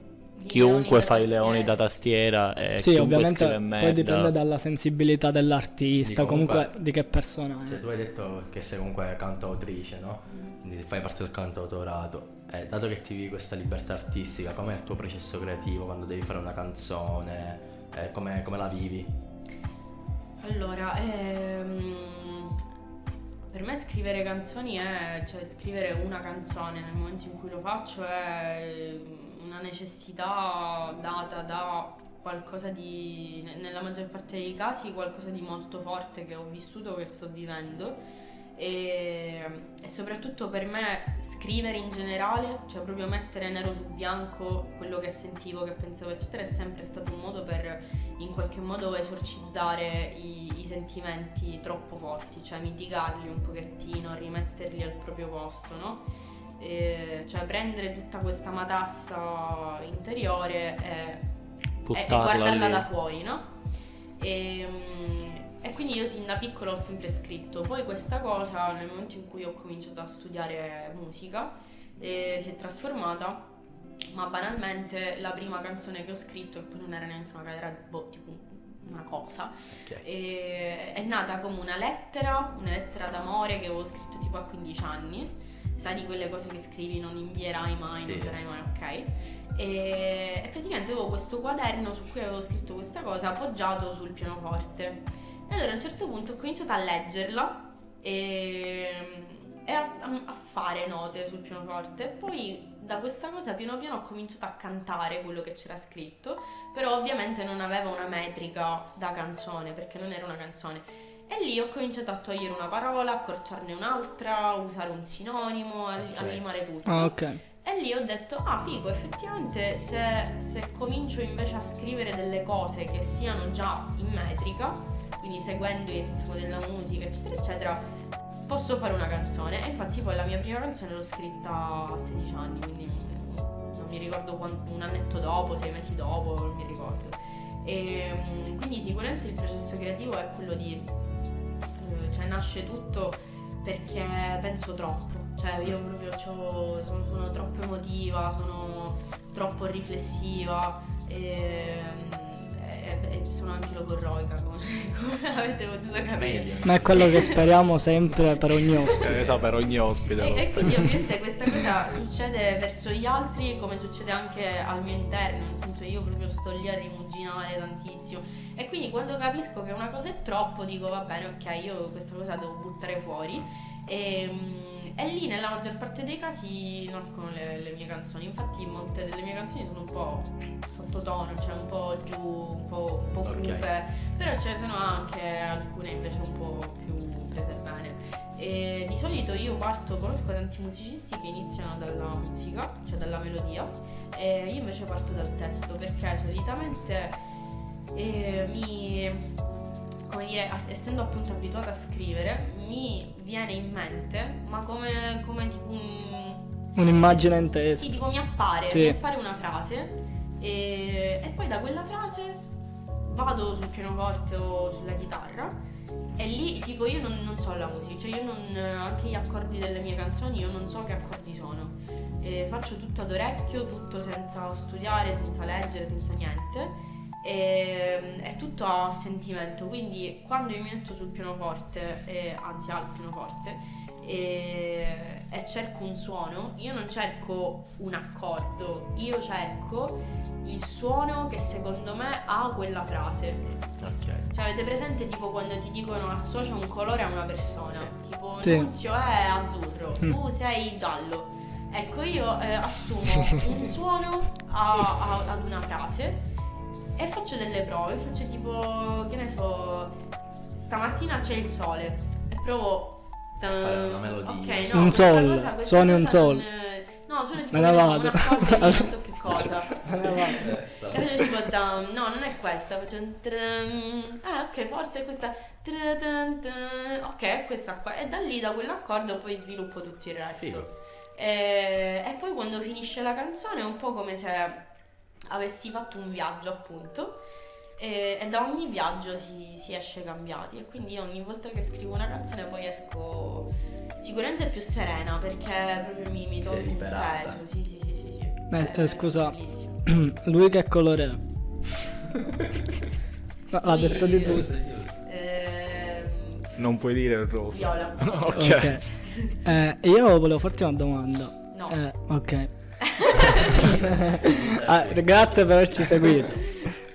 chiunque fa i leoni da tastiera e Sì, chiunque ovviamente poi merda. dipende dalla sensibilità dell'artista, Di comunque- comunque di che persona Cioè, è. tu hai detto che sei comunque cantautrice, no? Quindi fai parte del cantautorato. Eh, dato che ti vivi questa libertà artistica, com'è il tuo processo creativo quando devi fare una canzone? Eh, come, come la vivi? Allora, ehm, per me scrivere canzoni è, cioè scrivere una canzone nel momento in cui lo faccio è una necessità data da qualcosa di, ne- nella maggior parte dei casi, qualcosa di molto forte che ho vissuto, che sto vivendo. E, e soprattutto per me scrivere in generale, cioè proprio mettere nero su bianco quello che sentivo, che pensavo, eccetera, è sempre stato un modo per in qualche modo esorcizzare i, i sentimenti troppo forti, cioè mitigarli un pochettino, rimetterli al proprio posto, no? E, cioè prendere tutta questa matassa interiore e, e- guardarla lì. da fuori, no? E, mm, e quindi io sin da piccolo ho sempre scritto, poi questa cosa nel momento in cui ho cominciato a studiare musica eh, si è trasformata ma banalmente la prima canzone che ho scritto, che poi non era neanche una carriera, boh, tipo una cosa, Ok. e- è nata come una lettera, una lettera d'amore che avevo scritto tipo a 15 anni, sai di quelle cose che scrivi non invierai mai, Sì. non invierai mai, ok? E, e praticamente avevo questo quaderno su cui avevo scritto questa cosa appoggiato sul pianoforte. E allora a un certo punto ho cominciato a leggerla e, e a, a- a fare note sul pianoforte. E poi da questa cosa piano piano ho cominciato a cantare quello che c'era scritto, però ovviamente non aveva una metrica da canzone perché non era una canzone. E lì ho cominciato a togliere una parola, accorciarne un'altra, usare un sinonimo, a, a Ok. rimare tutto. Ah, ok. E lì ho detto, ah figo, effettivamente se, se comincio invece a scrivere delle cose che siano già in metrica, quindi seguendo il ritmo della musica, eccetera, eccetera, posso fare una canzone. E infatti poi la mia prima canzone l'ho scritta a 16 anni, quindi non mi ricordo quan- un annetto dopo, sei mesi dopo, non mi ricordo. E, mm, quindi sicuramente il processo creativo è quello di... cioè nasce tutto perché penso troppo, cioè io proprio c'ho- sono, sono troppo emotiva, sono troppo riflessiva e, e- e sono anche logorroica come, come avete potuto capire. Meglio. Ma è quello che speriamo sempre per ogni ospite. Eh, so, per ogni ospite. E, e quindi ovviamente questa cosa succede verso gli altri come succede anche al mio interno, nel senso io proprio sto lì a rimuginare tantissimo e quindi quando capisco che una cosa è troppo dico va bene ok io questa cosa devo buttare fuori. E, mm, e lì nella maggior parte dei casi nascono le, le mie canzoni, infatti molte delle mie canzoni sono un po' sottotono, cioè un po' giù, un po', un po' cupe, però ce ne sono anche alcune invece un po' più prese bene. E di solito io parto, conosco tanti musicisti che iniziano dalla musica, cioè dalla melodia, e io invece parto dal testo perché solitamente eh, mi, come dire, essendo appunto abituata a scrivere, mi viene in mente, ma come, come tipo un, Un'immagine in sì, testa. tipo mi appare, Sì. mi appare una frase e, e poi da quella frase vado sul pianoforte o sulla chitarra e lì tipo io non, non so la musica, cioè io non, anche gli accordi delle mie canzoni io non so che accordi sono. E faccio tutto ad orecchio, tutto senza studiare, senza leggere, senza niente. E, è tutto a sentimento, quindi quando io mi metto sul pianoforte, eh, anzi al pianoforte, e, e cerco un suono, io non cerco un accordo, io cerco il suono che secondo me ha quella frase. Ok. Cioè, avete presente tipo quando ti dicono associa un colore a una persona? Tipo, Sì. Nunzio è azzurro, Mm. tu sei giallo. Ecco, io eh, assumo un suono a- a- ad una frase e faccio delle prove. Faccio tipo, che ne so, stamattina c'è il sole e provo. Fare una melodia. Ok, no, Un sol, cosa- suoni un sol. non- No, suono tipo Me ne ne so, vado. un accordo di non so che cosa. Eh, E faccio tipo dam, no, non è questa, faccio un tran. Ah, ok, forse è questa. Tra-tan, tan. Ok, è questa qua. E da lì, da quell'accordo, poi sviluppo tutto il resto. Figo. E, e poi quando finisce la canzone è un po' come se avessi fatto un viaggio, appunto. E, e da ogni viaggio si, si esce cambiati. E quindi io ogni volta che scrivo una canzone poi esco sicuramente più serena perché proprio mi, mi tolgo un peso. Sì, Eh, eh, scusa, Bellissimo. lui che colore è? No, l'ha Lui- detto di tutti. Ehm, Non puoi dire il rosa. viola. Ok. Eh, io volevo farti una domanda. No. Eh, ok. Ah, grazie per averci seguito.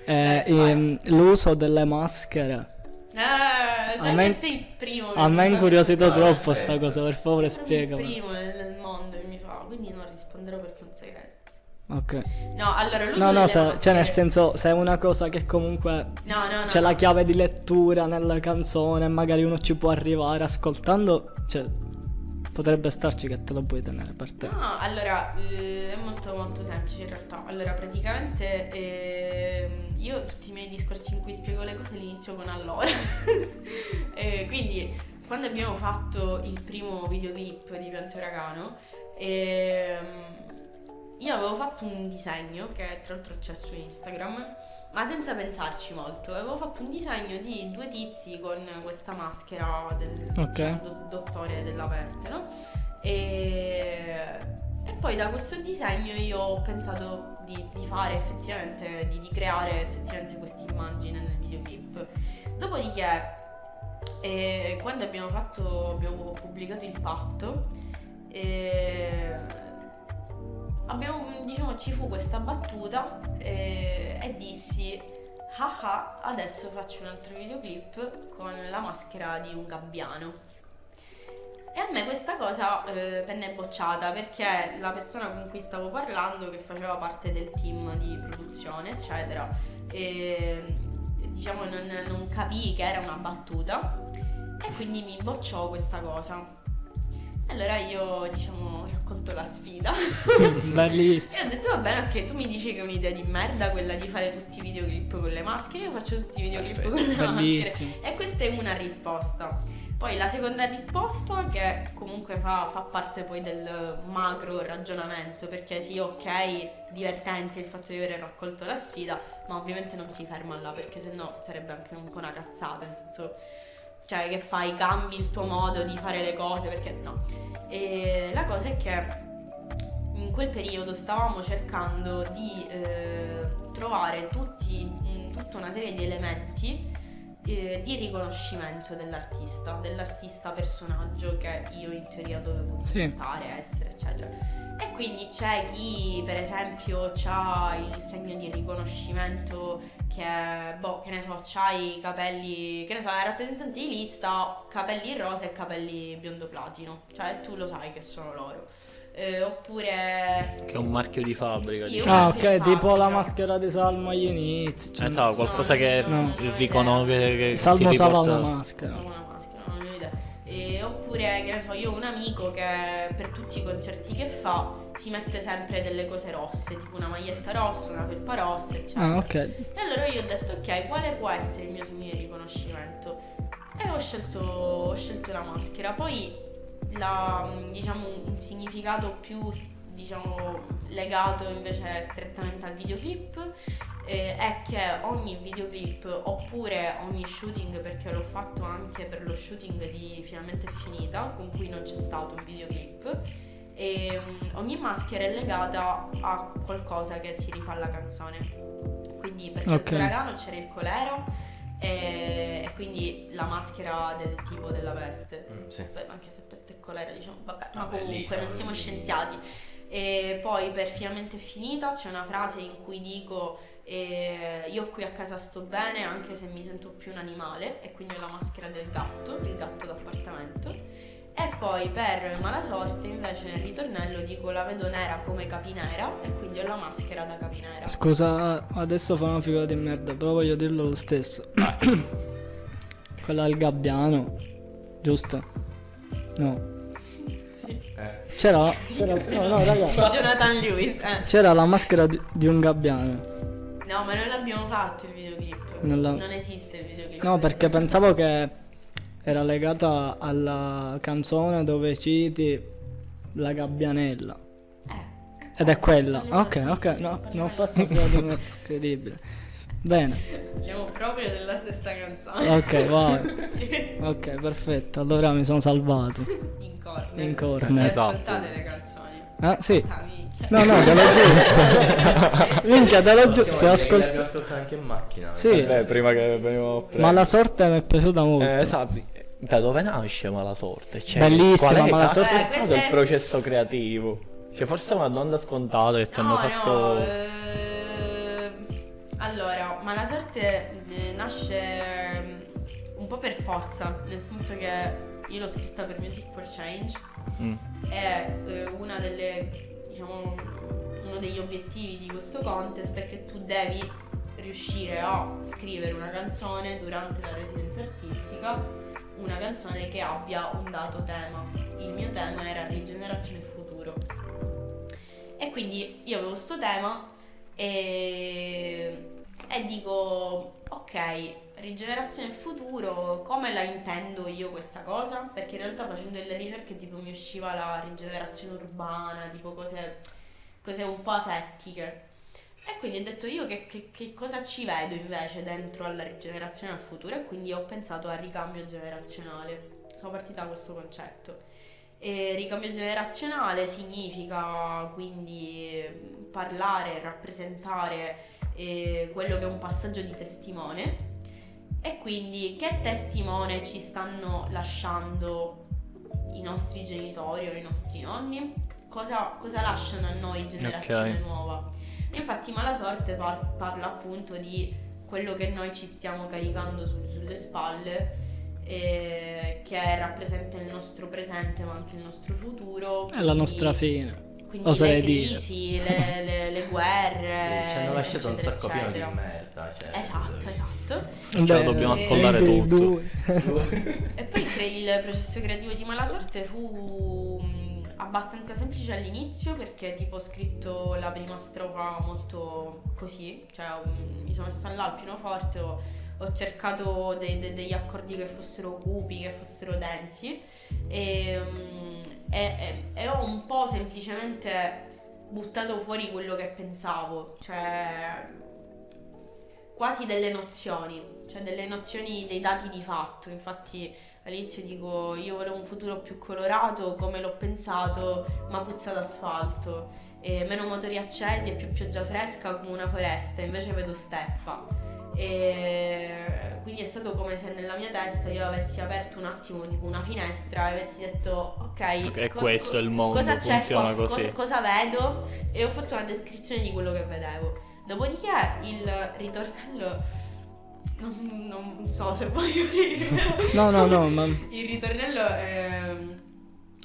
Eh, Eh, ehm, l'uso delle maschere. Eh, sai A me- che sei il primo A me fa- incuriosito troppo eh. sta cosa, per favore Sei il spiegami. primo nel, mondo che mi fa, quindi non risponderò perché è un segreto. Ok. No, allora l'uso No, no, se- cioè maschere- nel senso, se è una cosa che comunque No, no, no. c'è no. la chiave di lettura nella canzone, magari uno ci può arrivare ascoltando, cioè potrebbe starci che te lo puoi tenere per te. No, allora eh, è molto molto semplice in realtà. Allora, praticamente ehm, io tutti i miei discorsi in cui spiego le cose li inizio con allora. Eh, quindi, quando abbiamo fatto il primo videoclip di Pianto Uragano, ehm, io avevo fatto un disegno che tra l'altro c'è su Instagram. Ma senza pensarci molto, avevo fatto un disegno di due tizi con questa maschera del Ok. diciamo, do- dottore della peste, no? E, e poi da questo disegno io ho pensato di, di fare effettivamente, di, di creare effettivamente questa immagine nel videoclip. Dopodiché, eh, quando abbiamo fatto, abbiamo pubblicato il patto, eh, abbiamo, diciamo, ci fu questa battuta eh, e dissi, ah ah, adesso faccio un altro videoclip con la maschera di un gabbiano. E a me questa cosa eh, venne bocciata perché la persona con cui stavo parlando, che faceva parte del team di produzione, eccetera, eh, diciamo non, non capì che era una battuta e quindi mi bocciò questa cosa. E allora io, diciamo, ho raccolto la sfida. Bellissimo. E ho detto va bene, ok, tu mi dici che è un'idea di merda quella di fare tutti i videoclip con le maschere, io faccio tutti i videoclip Perfetto. con le Bellissimo. maschere. E questa è una risposta. Poi la seconda risposta, che comunque fa, fa parte poi del macro ragionamento, perché sì, ok, divertente il fatto di aver raccolto la sfida, ma ovviamente non si ferma là, perché sennò sarebbe anche un po' una cazzata, nel senso, cioè che fai, cambi il tuo modo di fare le cose, perché no. E la cosa è che in quel periodo stavamo cercando di eh, trovare tutti, mh, tutta una serie di elementi eh, di riconoscimento dell'artista, dell'artista personaggio che io in teoria dovevo Sì. diventare, essere, eccetera. E quindi c'è chi, per esempio, ha il segno di riconoscimento che, boh, che ne so, c'ha i capelli, che ne so, la rappresentante di lista, capelli rosa e capelli biondo platino. Cioè, tu lo sai che sono loro. Eh, oppure... Che è un marchio di fabbrica. Sì, diciamo. Ah, ok, tipo la maschera di Salmo agli inizi. cioè, Esatto, qualcosa No, che no, no, riconosce che, che Salmo usava riporta- una maschera. Una maschera, non ho idea. E, oppure, che ne so, io ho un amico che per tutti i concerti che fa si mette sempre delle cose rosse, tipo una maglietta rossa, una felpa rossa, eccetera. Ah, ok. E allora io ho detto, ok, quale può essere il mio segno di riconoscimento? E ho scelto, ho scelto la maschera. Poi, la, diciamo, un significato più, diciamo, legato invece strettamente al videoclip eh, è che ogni videoclip oppure ogni shooting, perché l'ho fatto anche per lo shooting di Finalmente è finita, con cui non c'è stato un videoclip, e mm, ogni maschera è legata a qualcosa che si rifà alla canzone. Quindi per Ok. il uragano c'era il colero e, e quindi la maschera del tipo della peste. Mm, sì. Beh, anche se peste colera diciamo, vabbè, ma Vabbè, lì comunque non siamo scienziati. E poi per finalmente è finita c'è una frase in cui dico eh, io qui a casa sto bene anche se mi sento più un animale e quindi ho la maschera del gatto, il gatto d'appartamento. E poi per mala sorte invece nel ritornello dico la vedo nera come capinera e quindi ho la maschera da capinera. Scusa, adesso fa una figura di merda, però voglio dirlo lo stesso. Quella del gabbiano, giusto? No. C'era, c'era, no, no, raga. Jonathan Lewis. eh. C'era la maschera di, di un gabbiano. No, ma non l'abbiamo fatto il videoclip. Non la- Non esiste il videoclip. No, perché pensavo che era legata alla canzone dove citi la gabbianella. Eh, Ed è quella. Ok, ok, no, non ho fatto merda. Incredibile. Bene, Parliamo proprio della stessa canzone. ok, wow. sì. Ok, perfetto. Allora mi sono salvato. In corner. In corner. Esatto. ascoltate le canzoni. Ah, sì. Ah, minchia. No, no, te lo giuro. Minchia, te lo giuro. L'abbiamo ascoltato anche in macchina. Sì. Beh, prima che prendere. Ma la sorte mi è piaciuta molto. Eh, esatto. Da dove nasce Malasorte? Cioè, Bellissima, qual è, Malasorte. cazzo, è Eh, stato il processo creativo? Cioè, forse è una domanda scontata che ti hanno No, fatto... no, eh, allora, ma la sorte eh, nasce ehm, un po' per forza, nel senso che io l'ho scritta per Music for Change Mm. e eh, una delle, diciamo, uno degli obiettivi di questo contest è che tu devi riuscire a scrivere una canzone durante la residenza artistica, una canzone che abbia un dato tema. Il mio tema era rigenerazione e futuro. E quindi io avevo sto tema e, e dico, ok, rigenerazione e futuro, come la intendo io questa cosa? Perché in realtà facendo delle ricerche tipo mi usciva la rigenerazione urbana, tipo cose, cose un po' asettiche. E quindi ho detto io che, che- che cosa ci vedo invece dentro alla rigenerazione al futuro e quindi ho pensato al ricambio generazionale. Sono partita da questo concetto. E ricambio generazionale significa quindi parlare, rappresentare eh, quello che è un passaggio di testimone e quindi che testimone ci stanno lasciando i nostri genitori o i nostri nonni? Cosa, cosa lasciano a noi generazione Ok. nuova? E infatti Malasorte par- parla appunto di quello che noi ci stiamo caricando su- sulle spalle eh, che rappresenta il nostro presente ma anche il nostro futuro. È la nostra fine. quindi oserei le dire. crisi, le, le- le guerre. Ci hanno lasciato un eccetera, sacco pieno di eccetera. Merda. Cioè, Esatto, esatto. Ce lo dobbiamo accollare dei tutto. due. E poi il, processo creativo di Malasorte fu mh, abbastanza semplice all'inizio perché tipo ho scritto la prima strofa molto così, cioè mh, mi sono messa là al pianoforte, ho, ho cercato dei- de- degli accordi che fossero cupi, che fossero densi e, mh, e- e- e ho un po' semplicemente buttato fuori quello che pensavo, cioè quasi delle nozioni, cioè delle nozioni dei dati di fatto. Infatti all'inizio dico io volevo un futuro più colorato, come l'ho pensato, ma puzza d'asfalto, e meno motori accesi e più pioggia fresca come una foresta, invece vedo steppa. E quindi è stato come se nella mia testa io avessi aperto un attimo tipo una finestra e avessi detto ok, Ok, questo è il mondo, cosa c'è funziona qua, così. cosa, cosa vedo e ho fatto una descrizione di quello che vedevo. Dopodiché il ritornello non, non so se voglio dire. No, no, no, ma Il ritornello ehm,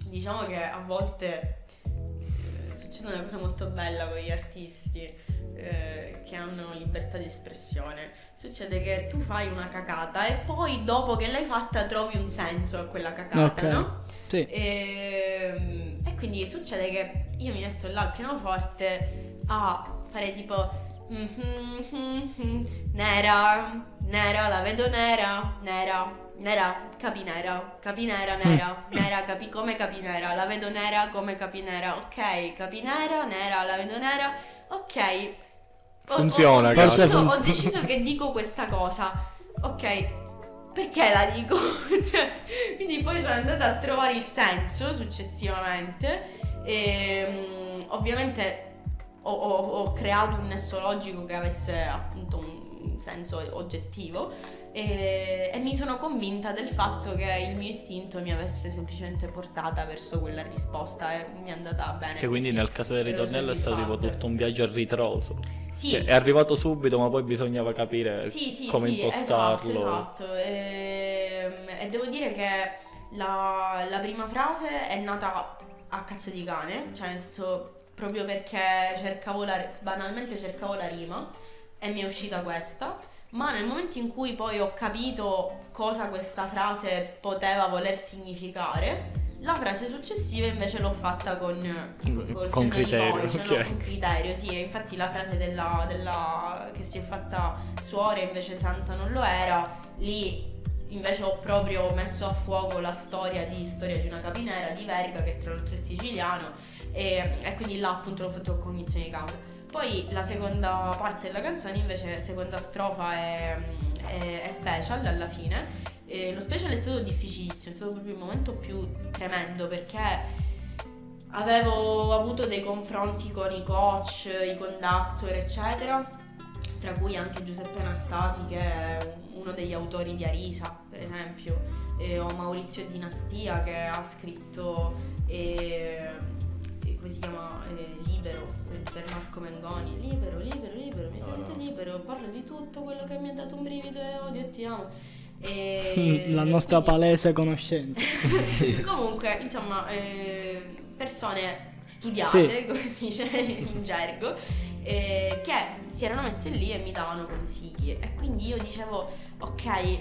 diciamo che a volte eh, succede una cosa molto bella con gli artisti eh, che hanno libertà di espressione. Succede che tu fai una cacata e poi dopo che l'hai fatta trovi un senso a quella cacata, Ok. no? sì. E, e quindi succede che io mi metto là al pianoforte a fare tipo nera, nera, la vedo nera, nera, nera, capi nera, capi nera, nera, capi come capi nera, la vedo nera come capi nera, ok, capi nera, la vedo nera, ok. Ho- ho- Funziona, ho, cazzo. deciso, ho Funziona. deciso che dico questa cosa, ok, perché la dico? Cioè, quindi poi sono andata a trovare il senso successivamente e mm, ovviamente ho, ho- ho creato un nesso logico che avesse appunto un senso oggettivo e, e mi sono convinta del fatto che il mio istinto mi avesse semplicemente portata verso quella risposta e mi è andata bene. Cioè, quindi nel caso del ritornello è stato tipo tutto un viaggio a ritroso. Sì, Cioè, è arrivato subito, ma poi bisognava capire sì, sì, come sì, impostarlo. Esatto, esatto. Ehm, E, devo dire che la, la prima frase è nata a cazzo di cane, cioè nel senso proprio perché cercavo la, banalmente cercavo la rima e mi è uscita questa. Ma nel momento in cui poi ho capito cosa questa frase poteva voler significare, la frase successiva invece l'ho fatta con, Con di criterio, voce, no? ok. con criterio, sì. Infatti la frase della, della- che si è fatta suora invece santa non lo era, lì invece ho proprio messo a fuoco la storia di Storia di una capinera di Verga, che tra l'altro è siciliano, e, e quindi là appunto l'ho fatto con cognizione di causa. Poi la seconda parte della canzone invece, seconda strofa è, è- è special alla fine. E lo special è stato difficilissimo, è stato proprio il momento più tremendo perché avevo avuto dei confronti con i coach, i conductor, eccetera, tra cui anche Giuseppe Anastasi che è uno degli autori di Arisa, per esempio, eh, o Maurizio Dinastia che ha scritto eh, come si chiama Eh, Libero eh, per Marco Mengoni. Libero, libero, libero, mi No, sento no. libero, parlo di tutto quello che mi ha dato un brivido e odio e ti amo. E La nostra quindi- palese conoscenza. Comunque, insomma, eh, persone studiate, Sì. come si dice in gergo, eh, che si erano messe lì e mi davano consigli. E quindi io dicevo, ok,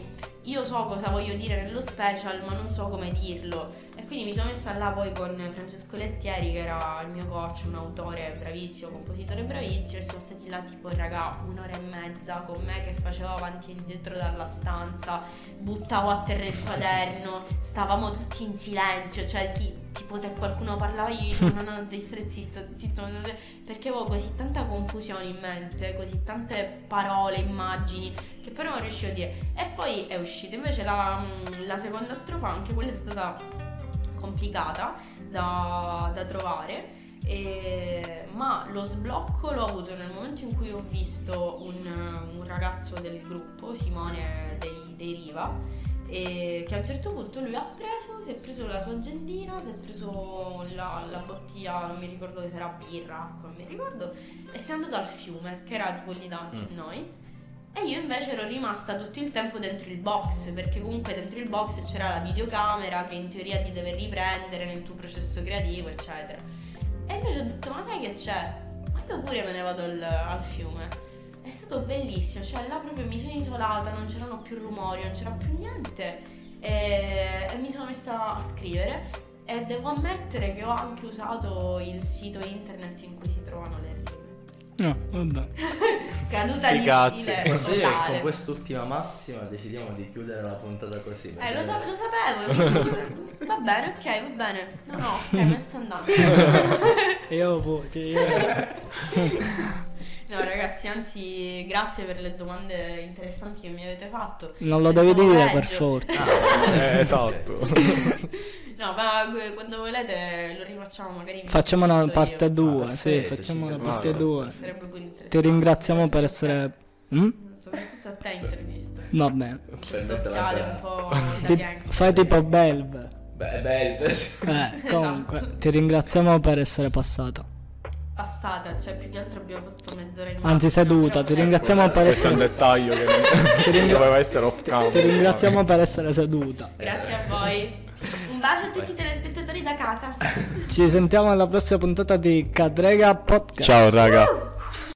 io so cosa voglio dire nello special, ma non so come dirlo. E quindi mi sono messa là poi con Francesco Lettieri, che era il mio coach, un autore bravissimo, compositore bravissimo, e siamo stati là tipo, raga, un'ora e mezza con me che facevo avanti e indietro dalla stanza, buttavo a terra il quaderno, stavamo tutti in silenzio, cioè chi- tipo se qualcuno parlava io dicevo no no devi stare zitto, zitto, non deve-" perché avevo così tanta confusione in mente, così tante parole, immagini, che però non riuscivo a dire. E poi è uscita, invece la, la seconda strofa, anche quella è stata complicata da, da trovare. e- ma lo sblocco l'ho avuto nel momento in cui ho visto un, un ragazzo del gruppo, Simone dei, dei Riva, e che a un certo punto lui ha preso, si è preso la sua agendina, si è preso la, la bottiglia, non mi ricordo se era birra, acqua, non mi ricordo, e si è andato al fiume, che era tipo lì davanti a noi. E io invece ero rimasta tutto il tempo dentro il box, perché comunque dentro il box c'era la videocamera che in teoria ti deve riprendere nel tuo processo creativo, eccetera. E invece ho detto, ma sai che c'è? Ma io pure me ne vado al, al fiume. È stato bellissimo, cioè là proprio mi sono isolata, non c'erano più rumori, non c'era più niente. E, e mi sono messa a scrivere. E devo ammettere che ho anche usato il sito internet in cui si trovano le rime. No, vabbè. Caduta Sti di cazzi. che con quest'ultima massima decidiamo di chiudere la puntata così. Eh, lo, sa- lo sapevo. va bene, ok, va bene. No, no, ok, me ne sto andando. Io poi, cioè, io- No, ragazzi, anzi, grazie per le domande interessanti che mi avete fatto. non lo devi dire per forza. Eh, esatto. No, ma quando volete lo rifacciamo magari. Facciamo una parte 2, Ah, sì, facciamo ci una parte 2. Sarebbe pure interessante. Ti ringraziamo per essere... Mm? Soprattutto a te intervista. Va bene. Gara. un po' Ti- fai tipo Belve. Beh, bello. Eh, comunque, ti ringraziamo per essere passata. Passata, cioè più che altro abbiamo fatto mezz'ora in Anzi, seduta. Ti ringraziamo per Questo è un essere... dettaglio che ringra- doveva essere off camera. Ti ringraziamo per essere seduta. Grazie a voi. Un bacio a tutti i telespettatori da casa. Ci sentiamo alla prossima puntata di Cadrega Podcast. Ciao raga.